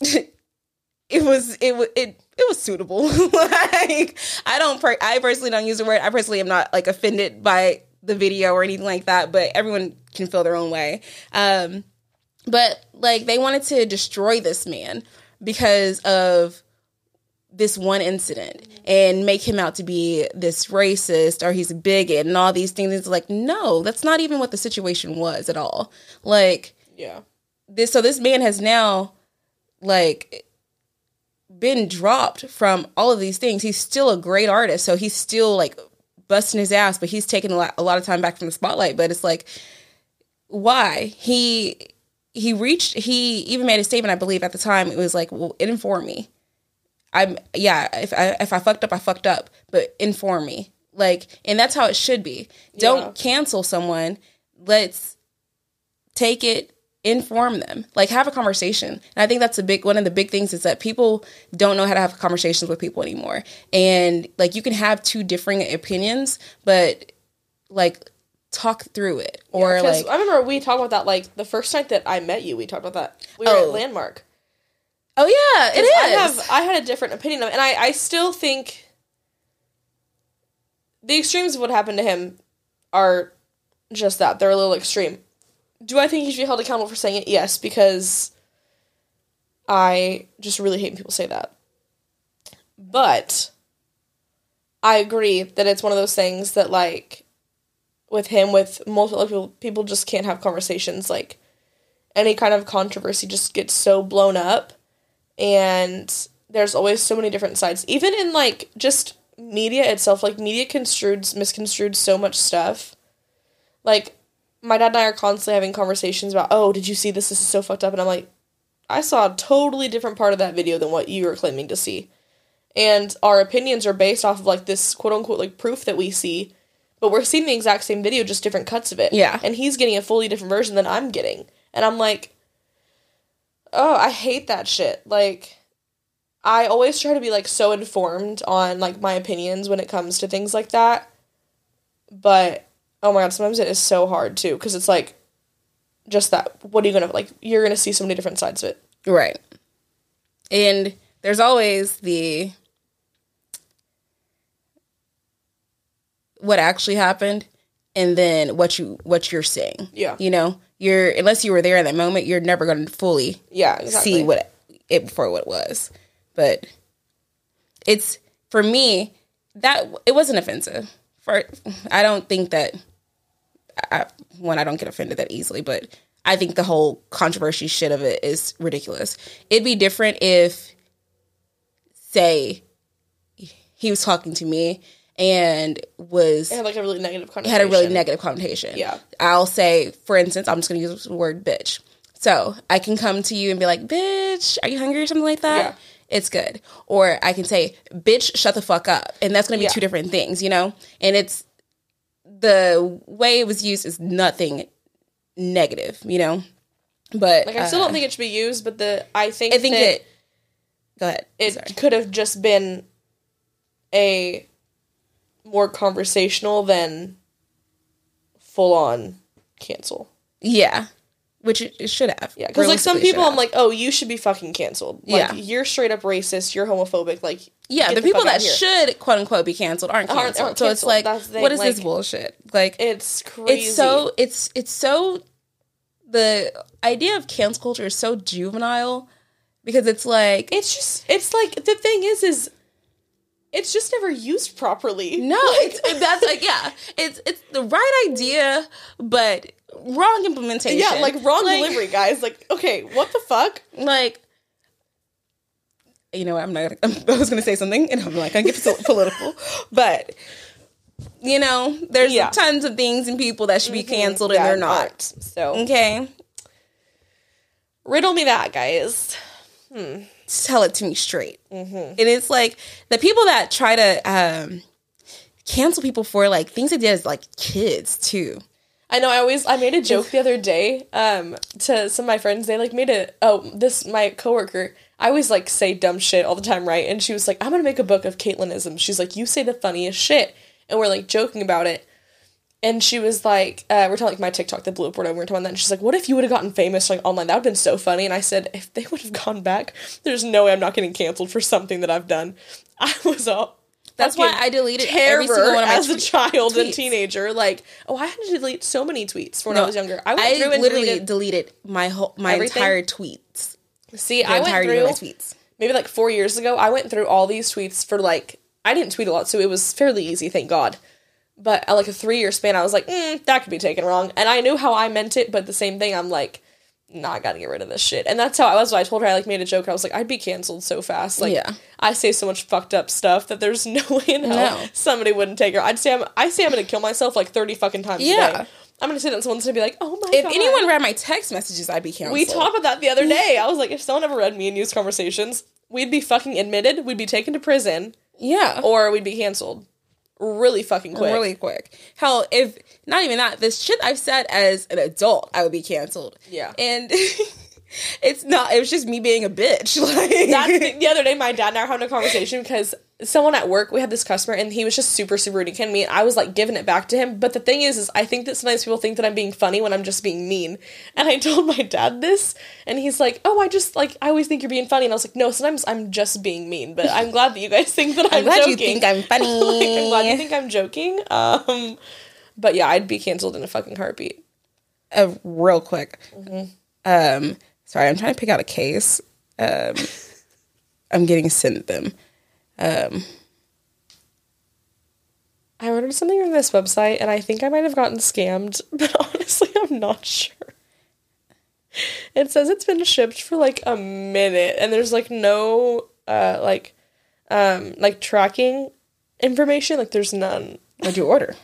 it was <laughs> it was it it was suitable. <laughs> like I don't per- I personally don't use the word. I personally am not like offended by the video or anything like that, but everyone can feel their own way. Um but like they wanted to destroy this man because of this one incident and make him out to be this racist or he's a bigot and all these things. It's like, no, that's not even what the situation was at all. Like yeah. this so this man has now like been dropped from all of these things. He's still a great artist, so he's still like busting his ass, but he's taking a lot, a lot of time back from the spotlight. But it's like, why he he reached he even made a statement. I believe at the time it was like, well, inform me. I'm yeah. If I if I fucked up, I fucked up, but inform me. Like, and that's how it should be. Don't Yeah. cancel someone. Let's take it inform them like have a conversation and i think that's a big one of the big things is that people don't know how to have conversations with people anymore and like you can have two differing opinions but like talk through it or Yeah, like I remember we talked about that like the first night that I met you. We talked about that. We were Oh. at Landmark. oh yeah it is I have I had a different opinion of, and I I still think the extremes of what happened to him are just that they're a little extreme. Do I think he should be held accountable for saying it? Yes, because I just really hate when people say that. But I agree that it's one of those things that like with him with multiple people people just can't have conversations like any kind of controversy just gets so blown up. And there's always so many different sides. Even in like just media itself like media construed misconstrued so much stuff. Like my dad and i are constantly having conversations about oh did you see this? This is so fucked up. And i'm like i saw a totally different part of that video than what you were claiming to see. And our opinions are based off of like this quote unquote like proof that we see but we're seeing the exact same video just different cuts of it. Yeah. and he's getting a fully different version than i'm getting. And i'm like oh i hate that shit. Like i always try to be like so informed on like my opinions when it comes to things like that. But oh my god sometimes it is so hard too because it's like just that what are you gonna like you're gonna see so many different sides of it. Right. And there's always the what actually happened and then what you what you're seeing Yeah. you know you're unless you were there in that moment you're never going to fully yeah exactly see what it before what it was. But it's for me that it wasn't offensive. For I don't think that I, one I don't get offended that easily, but I think the whole controversy shit of it is ridiculous. It'd be different if say he was talking to me and was it had like a really negative connotation had a really negative connotation. Yeah. I'll say, for instance, I'm just gonna use the word bitch. So I can come to you and be like, bitch, are you hungry or something like that? Yeah. It's good. Or I can say, bitch, shut the fuck up. And that's gonna be Yeah. two different things, you know? And it's the way it was used is nothing negative, you know? But like i still uh, don't think it should be used but the i think I think that it go ahead. it could have just been a more conversational than full on cancel. Yeah. Which it, it should have. Yeah, because like some people, I'm like, oh, you should be fucking canceled. Like, Yeah. you're straight up racist. You're homophobic. Like, Yeah, get the, people that should quote unquote be canceled aren't Aren't- canceled. aren't so it's like, the thing, what is this bullshit? Like, It's crazy. it's so it's it's so the idea of cancel culture is so juvenile because it's like It's just it's like the thing is is it's just never used properly. no, <laughs> it's that's like yeah, it's it's the right idea but wrong implementation. Yeah, like wrong delivery, guys. Like, okay, what the fuck? Like, you know? I'm not. Gonna, I was going to say something, and I'm like, I get so political, <laughs> but you know, there's Yeah. tons of things and people that should be mm-hmm. canceled, and Yeah, they're not. So Okay, riddle me that, guys. Hmm. Tell it to me straight. And it's like the people that try to um, cancel people for like things they did as like kids too. I know. I always I made a joke the other day um to some of my friends. They like made a oh this my coworker. I always like say dumb shit all the time, right? And she was like, "I'm gonna make a book of Caitlinism." She's like, "You say the funniest shit," and we're like joking about it. And she was like, uh, "We're talking like my TikTok that blew up, whatever." We're talking about that. And she's like, "What if you would have gotten famous like online? That would have been so funny." And I said, "If they would have gone back, there's no way I'm not getting canceled for something that I've done." <laughs> I was all. That's why I deleted every single one of my as a child and teenager. Like, oh, I had to delete so many tweets when I was younger. I went I through and literally deleted. deleted my whole my Everything? entire tweets. See, The I went through my tweets. maybe like four years ago. I went through all these tweets for like I didn't tweet a lot, so it was fairly easy, thank God. But at like a three year span, I was like, mm, that could be taken wrong, and I knew how I meant it, but the same thing, I'm like. Nah, I gotta get rid of this shit. And that's how I was. I told her I like made a joke. I was like, I'd be canceled so fast. Like, Yeah. I say so much fucked up stuff that there's <laughs> no way in hell No. somebody wouldn't take her. I'd say I'm. I say I'm gonna kill myself like thirty fucking times. Yeah. a day. I'm gonna say that and someone's gonna be like, oh my god. If god. anyone read my text messages, I'd be canceled. We talked about that the other day. <laughs> I was like, if someone ever read me and used conversations, we'd be fucking admitted, we'd be taken to prison, yeah, or we'd be canceled. Really fucking quick. really quick. Hell, if not even that, this shit I've said as an adult, I would be canceled. Yeah. and <laughs> it's not. It was just me being a bitch. <laughs> Like That's the, the other day, my dad and I were having a conversation because someone at work, we had this customer, and he was just super, super rude. To me, and I was like giving it back to him. But the thing is, is I think that sometimes people think that I'm being funny when I'm just being mean. And I <laughs> told my dad this, and he's like, "Oh, I just like I always think you're being funny." And I was like, "No, sometimes I'm just being mean." But I'm glad that you guys think that <laughs> I'm, I'm glad joking. you think I'm funny. Like, I'm glad you think I'm joking. Um, but yeah, I'd be canceled in a fucking heartbeat. uh, real quick. Mm-hmm. Um, sorry, I'm trying to pick out a case. Um, <laughs> I'm getting sent them. Um, I ordered something from this website and I think I might have gotten scammed, <laughs> but honestly, I'm not sure. It says it's been shipped for like a minute and there's like no uh like um like tracking information, like there's none. what'd you order?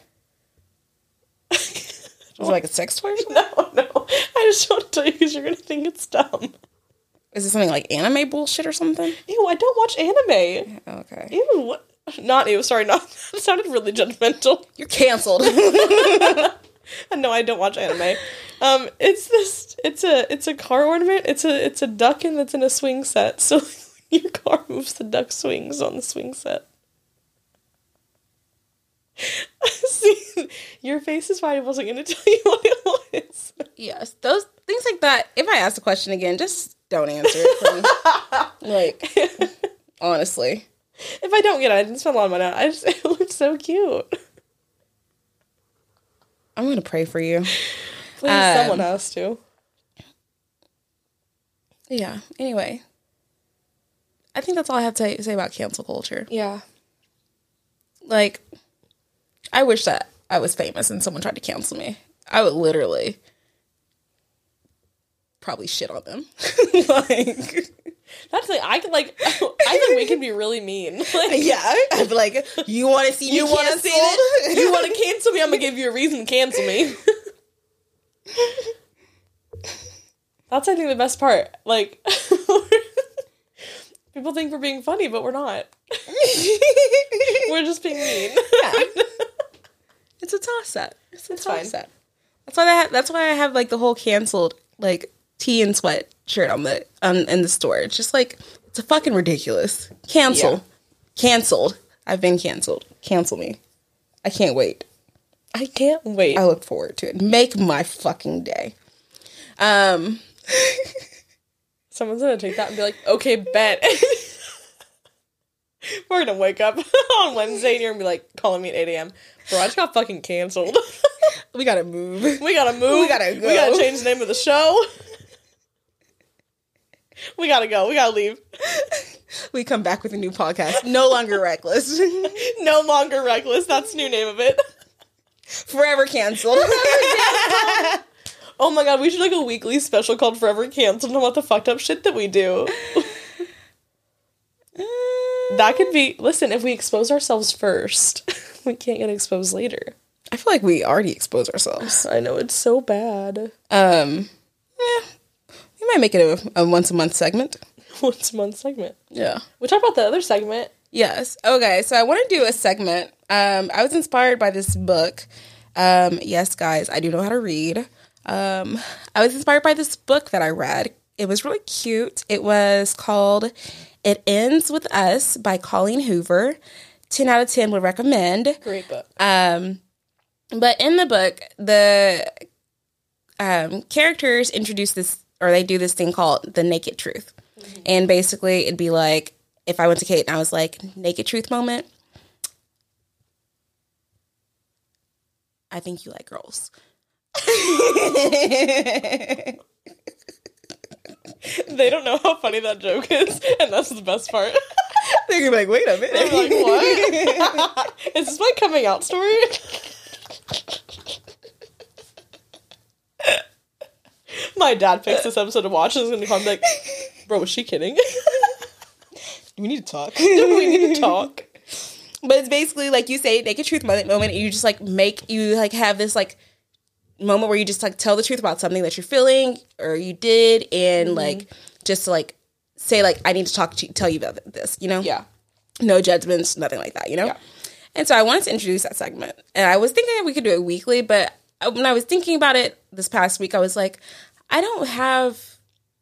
<laughs> Was it like a sex toy? Or something? <laughs> No, no. I just want to tell you because you're gonna think it's dumb. Is it something like anime bullshit or something? Ew, I don't watch anime. Okay, Ew, what? Not ew, sorry, not <laughs> that sounded really judgmental. you're canceled. <laughs> No, I don't watch anime. Um, it's this. It's a. It's a car ornament. It's a. It's a duck and that's in a swing set. So your car moves, the duck swings on the swing set. <laughs> See, your face is fine. I wasn't going <laughs> to tell you what it was. yes, those things like that. If I ask the question again, just don't answer it. <laughs> Like, honestly, If I don't get it, I didn't spend a lot of money on it. I just it looked so cute. I'm gonna pray for you. Please, Um, someone has to. Yeah. Anyway, I think that's all I have to say about cancel culture. Yeah. Like, I wish that I was famous and someone tried to cancel me. I would literally probably shit on them. <laughs> like, That's like I could like. I think we can be really mean. <laughs> Like, yeah, I'd be like, you want to see me You want to see it? <laughs> You want to cancel me? I'm gonna give you a reason to cancel me. That's I think the best part. Like people think we're being funny, but we're not. We're just being mean. It's a toss up. It's a toss up. That's why I have, that's why I have like the whole canceled like tea and sweat shirt on the um in the store. It's just like it's a fucking ridiculous. Cancel. Yeah. Canceled. I've been canceled. Cancel me. I can't wait. I can't wait. I look forward to it. Make my fucking day. Um <laughs> Someone's gonna take that and be like, "Okay, bet." <laughs> we're gonna wake up <laughs> on Wednesday and you're gonna be like calling me at 8 a.m. Bro, I just got fucking canceled. We gotta move. We gotta move. We gotta We gotta change the name of the show. we gotta go. We gotta leave. We come back with a new podcast. No longer reckless. <laughs> No longer reckless. That's the new name of it. Forever canceled. Oh my god, we should like a weekly special called Forever Canceled on what the fucked up shit that we do. That could be. Listen, if we expose ourselves first, <laughs> we can't get exposed later. I feel like we already exposed ourselves. <sighs> I know it's so bad. Um, yeah, we might make it a, a once a month segment. <laughs> Once a month segment. Yeah. We talked about the other segment. Yes. Okay. So I want to do a segment. Um, I was inspired by this book. Um, yes, guys, I do know how to read. Um, I was inspired by this book that I read. It was really cute. It was called "It Ends with Us" by Colleen Hoover. Ten out of ten would recommend. Great book. Um, but in the book, the um, characters introduce this, or they do this thing called the naked truth. And basically, it'd be like if I went to Kate and I was like, naked truth moment. I think you like girls. <laughs> <laughs> They don't know how funny that joke is, and that's the best part. <laughs> They're gonna be like, wait a minute. They're like, what? <laughs> is this my coming out story? my dad picks this episode to watch and is gonna call me like, bro, was she kidding? Do we need to talk. Do we need to talk. But it's basically like you say naked truth moment moment and you just like make you like have this like moment where you just like tell the truth about something that you're feeling or you did and mm-hmm. like just like say like I need to talk to tell you about this, you know? Yeah. No judgments, nothing like that, you know? Yeah. And so I wanted to introduce that segment. And I was thinking we could do it weekly, but when I was thinking about it this past week, I was like, I don't have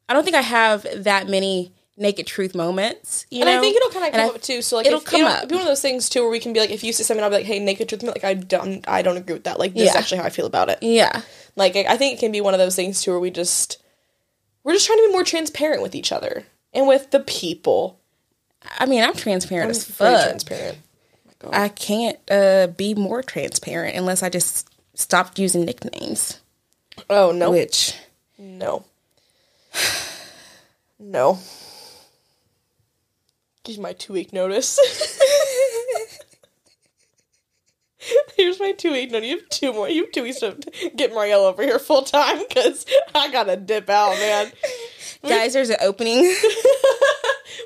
I don't think I have that many naked truth moments. You And know? I think it'll kind of come I- up too. So like, it'll if, come it'll up. Be one of those things too, where we can be like, if you say something, I'll be like, "Hey, naked truth," like I don't, I don't agree with that. Like this is actually how I feel about it. Yeah. Like I think it can be one of those things too, where we just, we're just trying to be more transparent with each other and with the people. I mean, I'm transparent as fuck. transparent. I can't uh, be more transparent unless I just stopped using nicknames, Oh no, which no, <sighs> no. Give my two week notice. <laughs> Here's my two week notice. You have two more. You have two weeks to get Marielle over here full time because I gotta dip out, man. <laughs> guys, there's an opening. <laughs>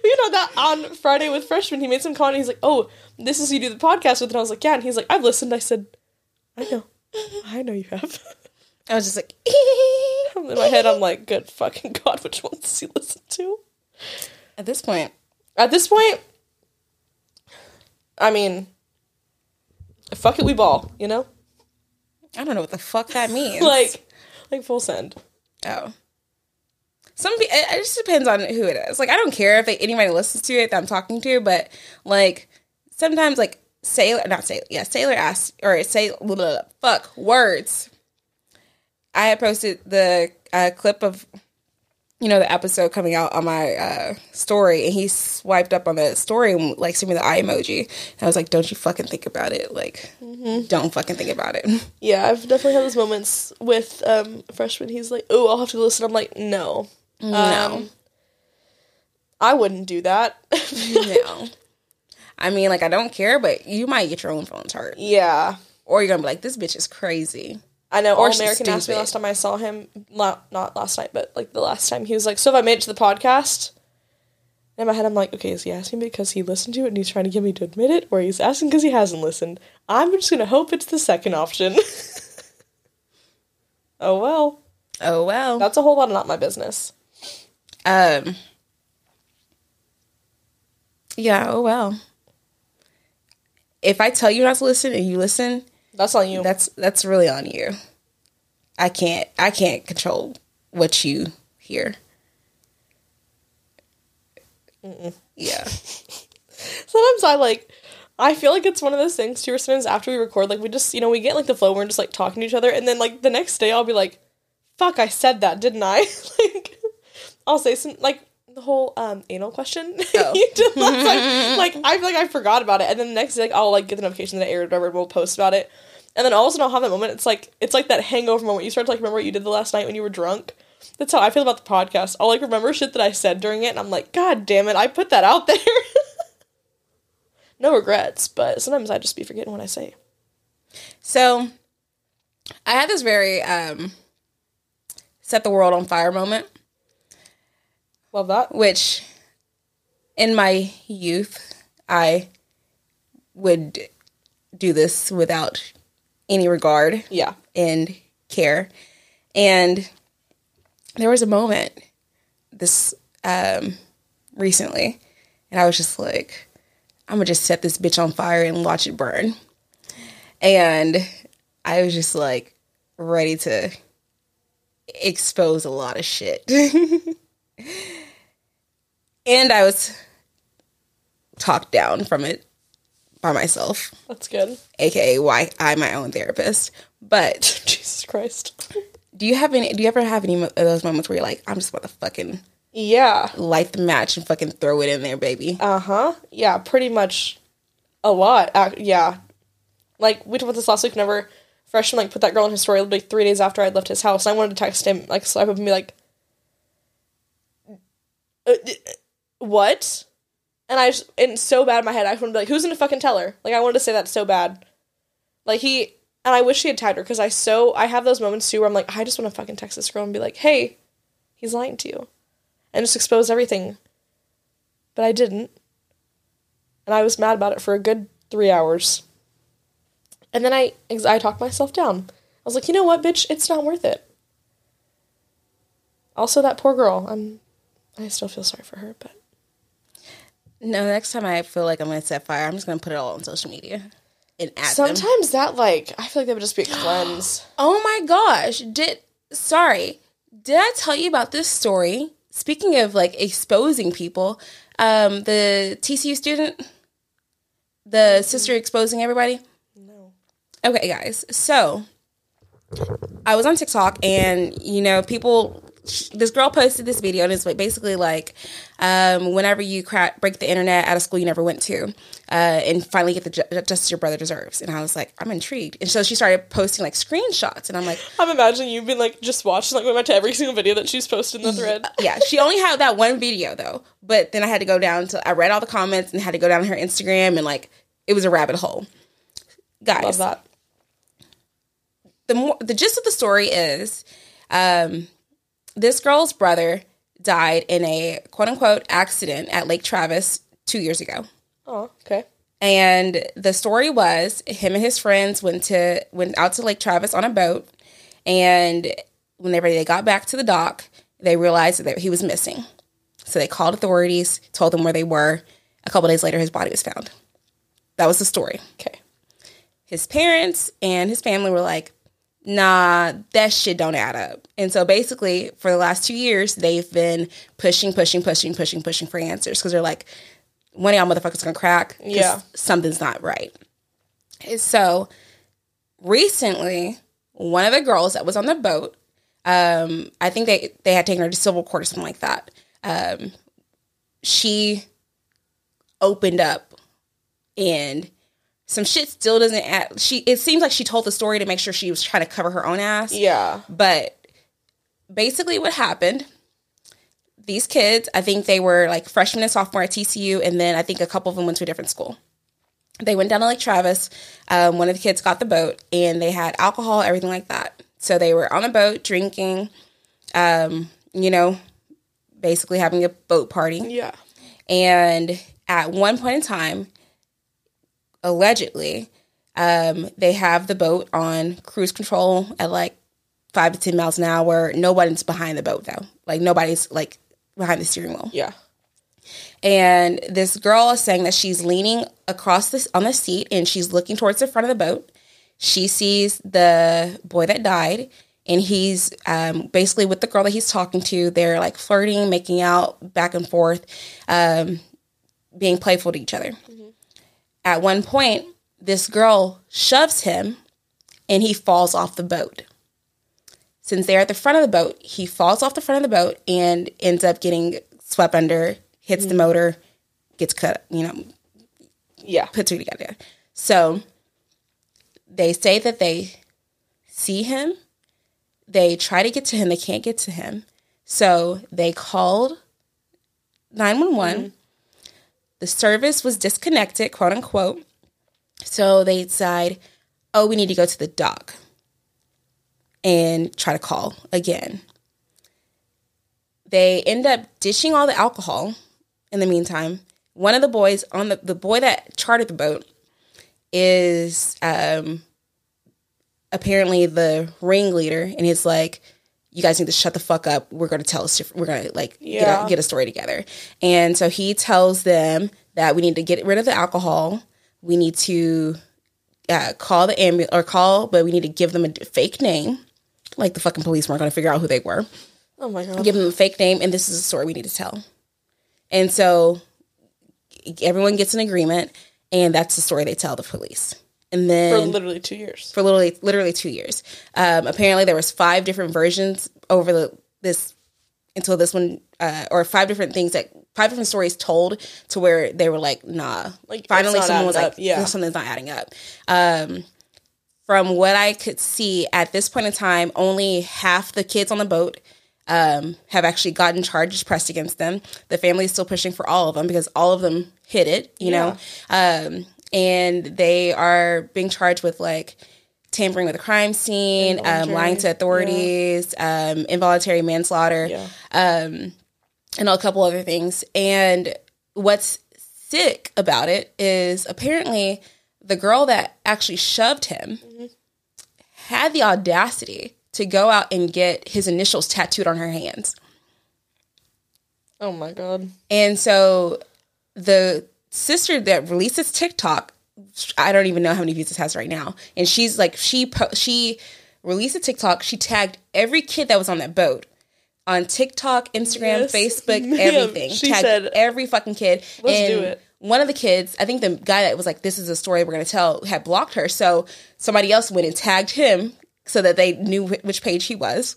We know that on Friday with freshman, he made some comment. He's like, "Oh, this is who you do the podcast with," and I was like, "Yeah." And he's like, "I've listened." I said, "I know, I know you have." I was just like, In my head, I'm like, "Good fucking god, which ones does he listen to?" at this point, At this point, I mean, fuck it, we ball, you know, I don't know what the fuck that means. <laughs> like, like full send. oh, some it, just depends on who it is. Like, I don't care if they, anybody listens to it that I'm talking to, but like sometimes, like Sailor, not Sailor, yeah, Sailor asked or say, fuck words. I had posted the uh, clip of you know the episode coming out on my uh, story, and he swiped up on the story and like sent me the eye emoji. And I was like, "Don't you fucking think about it? Like, don't fucking think about it." <laughs> Yeah, I've definitely had those moments with um freshman. He's like, "Oh, I'll have to listen." I'm like, "No, No. Um, I wouldn't do that." <laughs> no, I mean, like, I don't care, but you might get your own feelings hurt, yeah, or you're gonna be like, "This bitch is crazy." I know. Or All American asked me last time I saw him, not not last night, but like the last time. He was like, "So if I made it to the podcast?" And in my head, I'm like, "Okay, is he asking because he listened to it and he's trying to get me to admit it, or he's asking because he hasn't listened?" I'm just gonna hope it's the second option. <laughs> oh well, Oh well. that's a whole lot of not my business. Um. Yeah. Oh well. If I tell you not to listen and you listen, That's on you. that's that's really on you. I can't I can't control what you hear. Yeah. <laughs> sometimes I like I feel like it's one of those things too where sometimes after we record, like we just you know, we get like the flow, we're just like talking to each other, and then like the next day I'll be like, Fuck, I said that, didn't I? <laughs> like I'll say some like the whole um anal question <laughs> Oh. you did last time. Like I feel like I forgot about it and then the next day like I'll like get the notification that I aired whatever and we'll post about it. And then all of a sudden I'll have that moment. It's like it's like that hangover moment. You start to like remember what you did the last night when you were drunk. That's how I feel about the podcast. I'll like remember shit that I said during it, and I'm like, God damn it, I put that out there. <laughs> no regrets, but sometimes I just be forgetting what I say. So I had this very um, set the world on fire moment, Love that. which in my youth, I would do this without any regard Yeah. and care. And there was a moment this um, recently, and I was just like, I'm gonna just set this bitch on fire and watch it burn. And I was just like ready to expose a lot of shit. <laughs> and I was talked down from it by myself, That's good. aka why I'm my own therapist. But <laughs> Jesus Christ. do you have any? Do you ever have any of those moments where you're like, I'm just about to fucking Yeah. light the match and fucking throw it in there, baby? Uh huh. Yeah, pretty much a lot. Uh, yeah. Like, we talked about this last week whenever Freshman, like, put that girl in his story like three days after I'd left his house. And I wanted to text him, like, slap up and be like, uh, what? And I just, and so bad in my head, I wanted to be like, who's gonna fucking tell her? Like, I wanted to say that so bad. Like, he, and I wish he had tagged her because I so, I have those moments too where I'm like, I just want to fucking text this girl and be like, hey, he's lying to you. And just expose everything. But I didn't and I was mad about it for a good three hours. And then I I talked myself down. I was like, you know what, bitch, it's not worth it. Also, that poor girl. I'm I still feel sorry for her, but No, next time I feel like I'm gonna set fire, I'm just gonna put it all on social media and add them. sometimes that like I feel like that would just be a cleanse. <gasps> Oh my gosh! Did sorry? Did I tell you about this story? Speaking of like exposing people, um, the TCU student, the sister exposing everybody. No. Okay, guys. So I was on TikTok, and you know, people. This girl posted this video, and it's like basically like, um, whenever you crack, break the internet at a school you never went to, uh, and finally get the ju- justice your brother deserves. And I was like, I'm intrigued. And so she started posting like screenshots, and I'm like, I'm imagining you've been like just watching like going back to every single video that she's posted in the thread. yeah, she only had that one video though. But then I had to go down to I read all the comments and had to go down to her Instagram and like it was a rabbit hole. Love Guys, that. the more the gist of the story is um this girl's brother died in a quote unquote accident at Lake Travis 2 years ago. Oh, okay. And the story was him and his friends went to went out to Lake Travis on a boat, and whenever they got back to the dock, they realized that he was missing. So they called authorities, told them where they were. A couple days later, his body was found. That was the story. Okay. His parents and his family were like, "Nah, that shit don't add up." And so basically, for the last two years, they've been pushing, pushing, pushing, pushing, pushing for answers because they're like, one of y'all motherfuckers gonna crack. Yeah. Something's not right. And so recently, one of the girls that was on the boat, um, I think they they had taken her to civil court or something like that. Um, she opened up and some shit still doesn't add she it seems like she told the story to make sure she was trying to cover her own ass. Yeah. But basically, what happened? These kids, I think they were like freshmen and sophomore at TCU, and then I think a couple of them went to a different school. They went down to Lake Travis. Um, one of the kids got the boat, and they had alcohol, everything like that. So they were on a boat drinking, um, you know, basically having a boat party. Yeah. And at one point in time, allegedly, um, they have the boat on cruise control at like five to 10 miles an hour. Nobody's behind the boat though. Like nobody's like behind the steering wheel. Yeah. And this girl is saying that she's leaning across this on the seat and she's looking towards the front of the boat. She sees the boy that died, and he's um, basically with the girl that he's talking to. They're like flirting, making out back and forth, um, being playful to each other. At one point, this girl shoves him, and he falls off the boat. Since they're at the front of the boat, he falls off the front of the boat and ends up getting swept under, hits the mm. motor, gets cut, you know, Yeah. puts her together. So they say that they see him. They try to get to him. They can't get to him. So they called 911. Mm. The service was disconnected, quote unquote. So they decide, oh, we need to go to the dock and try to call again. They end up dishing all the alcohol in the meantime. One of the boys on the the boy that chartered the boat is um apparently the ringleader and he's like you guys need to shut the fuck up. We're going to tell us we're going to like get, a, get a story together. And so he tells them that we need to get rid of the alcohol. We need to uh, call the ambulance or call but we need to give them a fake name. Like the fucking police weren't going to figure out who they were. Oh my god. give them a fake name and this is a story we need to tell. And so everyone gets an agreement and that's the story they tell the police and For literally two years. for literally literally two years. Um, apparently, there was five different versions over the this until this one, uh, or five different things that five different stories told to where they were like, nah. Like, finally, someone was adding like, yeah. something's not adding up. Um, from what I could see at this point in time, only half the kids on the boat um, have actually gotten charges pressed against them. The family is still pushing for all of them because all of them hit it, you know. Um, and they are being charged with like tampering with a crime scene, um, lying to authorities, um, involuntary manslaughter, Yeah. and a couple other things. And what's sick about it is apparently the girl that actually shoved him had the audacity to go out and get his initials tattooed on her hands. Oh my god. And so the sister that releases TikTok, I don't even know how many views this has right now. And she's like, she po- she released a TikTok. She tagged every kid that was on that boat on TikTok, Instagram, Yes, Facebook, ma'am. everything. She tagged said, every fucking kid. "Let's and do it." One of the kids, I think the guy that was like, "This is a story we're going to tell," had blocked her. So somebody else went and tagged him so that they knew wh- which page he was,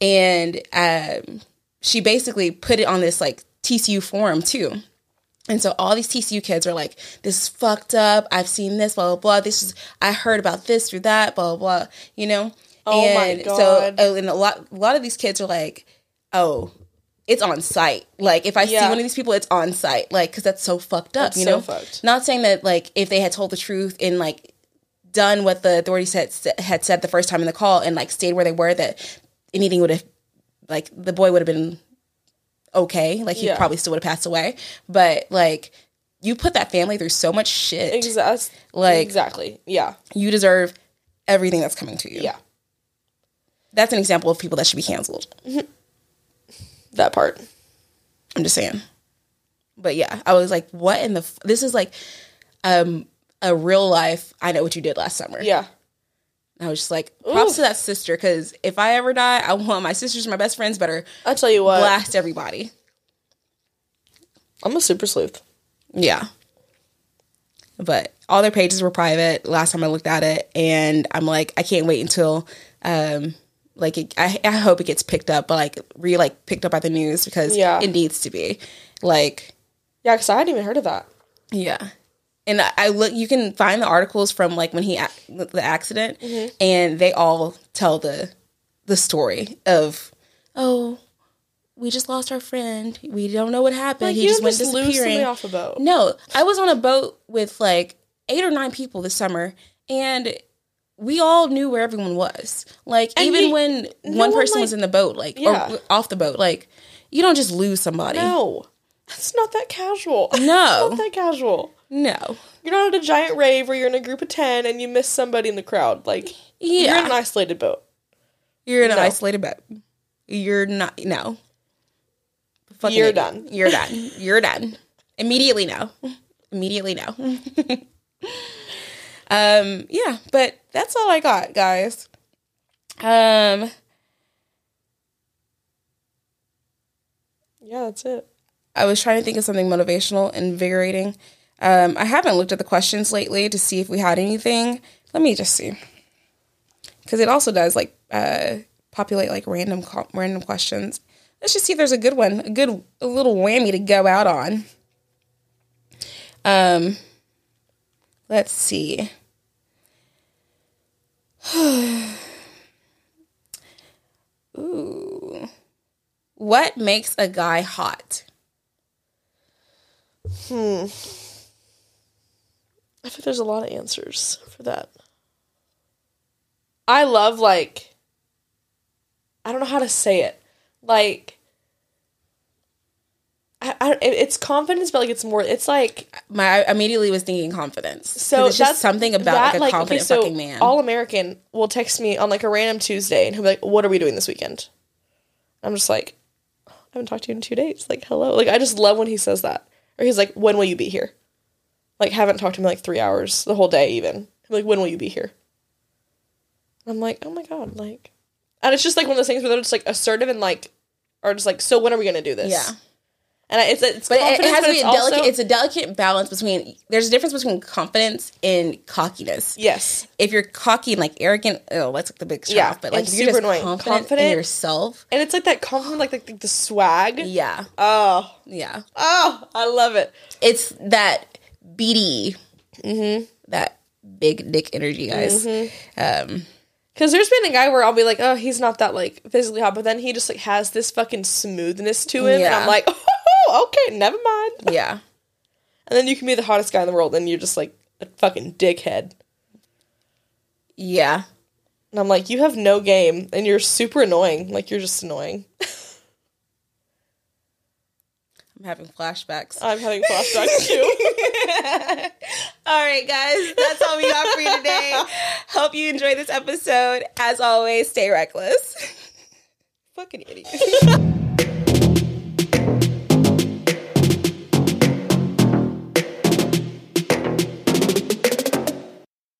and um, she basically put it on this like TCU forum too. And so all these TCU kids are like, this is fucked up. I've seen this, blah, blah, blah. This is, I heard about this through that, blah, blah, blah, you know? Oh my and So, God. oh, and a lot, a lot of these kids are like, oh, it's on sight. Like, if I see one of these people, it's on sight. Like, cause that's so fucked up, That's you so know? fucked. Not saying that, like, if they had told the truth and, like, done what the authorities had, had said the first time in the call and, like, stayed where they were, that anything would have, like, the boy would have been okay. Like he Yeah. probably still would have passed away. But like you put that family through so much shit. Exactly. Like- exactly. Yeah. You deserve everything that's coming to you. Yeah. That's an example of people that should be canceled. <laughs> That part. I'm just saying. But yeah, I was like, what in the f- this is like um a real life I know what you did last summer. Yeah. I was just like, props Oof. to that sister cuz if I ever die, I want my sisters and my best friends better I'll tell you what. blast everybody. I'm a super sleuth. Yeah. But all their pages were private last time I looked at it. And I'm like, I can't wait until, um, like, it, I, I hope it gets picked up, but like, re like picked up by the news because Yeah. it needs to be. Like, Yeah, because I hadn't even heard of that. yeah. And I, look, you can find the articles from like when he, the accident, Mm-hmm. and they all tell the, the story of, oh, we just lost our friend. We don't know what happened. Like, he just went just disappearing. off a boat. No, I was on a boat with like eight or nine people this summer, and we all knew where everyone was. Like And even when no one one, person like- was in the boat, like Yeah. or off the boat, like you don't just lose somebody. No. That's not that casual. No. It's <laughs> not that casual. No. You're not at a giant rave where you're in a group of 10 and you miss somebody in the crowd. Like, you're in an isolated boat. You're in an isolated boat. You're not. No. Fucking You're idiot. done. You're done. <laughs> You're done. Immediately no. Immediately no. <laughs> um. Yeah, but that's all I got, guys. Um. Yeah, that's it. I was trying to think of something motivational, invigorating. Um, I haven't looked at the questions lately to see if we had anything. Let me just see, because it also does like uh, populate like random random questions. Let's just see if there's a good one, a good a little whammy to go out on. Um, let's see. <sighs> Ooh. What makes a guy hot? I think there's a lot of answers for that. I love like I don't know how to say it. Like I, I it- it's confidence, but like it's more. It's like My I immediately was thinking confidence. so it's just something about like a confident fucking man. All American will text me on like a random Tuesday and he'll be like, "What are we doing this weekend?" I'm just like, "I haven't talked to you in two days." Like, hello. Like, I just love when he says that. Or he's like, "When will you be here?" Like, haven't talked to in like three hours, the whole day even. I'm like, "When will you be here?" I'm like, "Oh my god!" Like, and it's just like one of those things where they're just like assertive and like, are just like, "So when are we gonna do this?" yeah. And it's it's But it, it has to be a delicate. also- it's a delicate balance between. There's a difference between confidence and cockiness. yes. If you're cocky and like arrogant, oh, that's like the big Yeah, stuff. But like if you're just annoying. confident, Confident. in yourself, And it's like that confident, like the, the swag. yeah, Oh, yeah, oh, I love it. it's that BDE, that big dick energy, guys. Um, Because there's been a guy where I'll be like, oh, he's not that like physically hot, but then he just like has this fucking smoothness to him, and I'm like, <laughs> oh, okay, never mind. yeah, <laughs> And then you can be the hottest guy in the world, and you're just like a fucking dickhead. yeah. And I'm like, you have no game, and you're super annoying. Like you're just annoying. <laughs> I'm having flashbacks. I'm having flashbacks too. <laughs> All right, guys, that's all we got for you today. <laughs> Hope you enjoyed this episode. As always, stay reckless. fucking idiot. <laughs>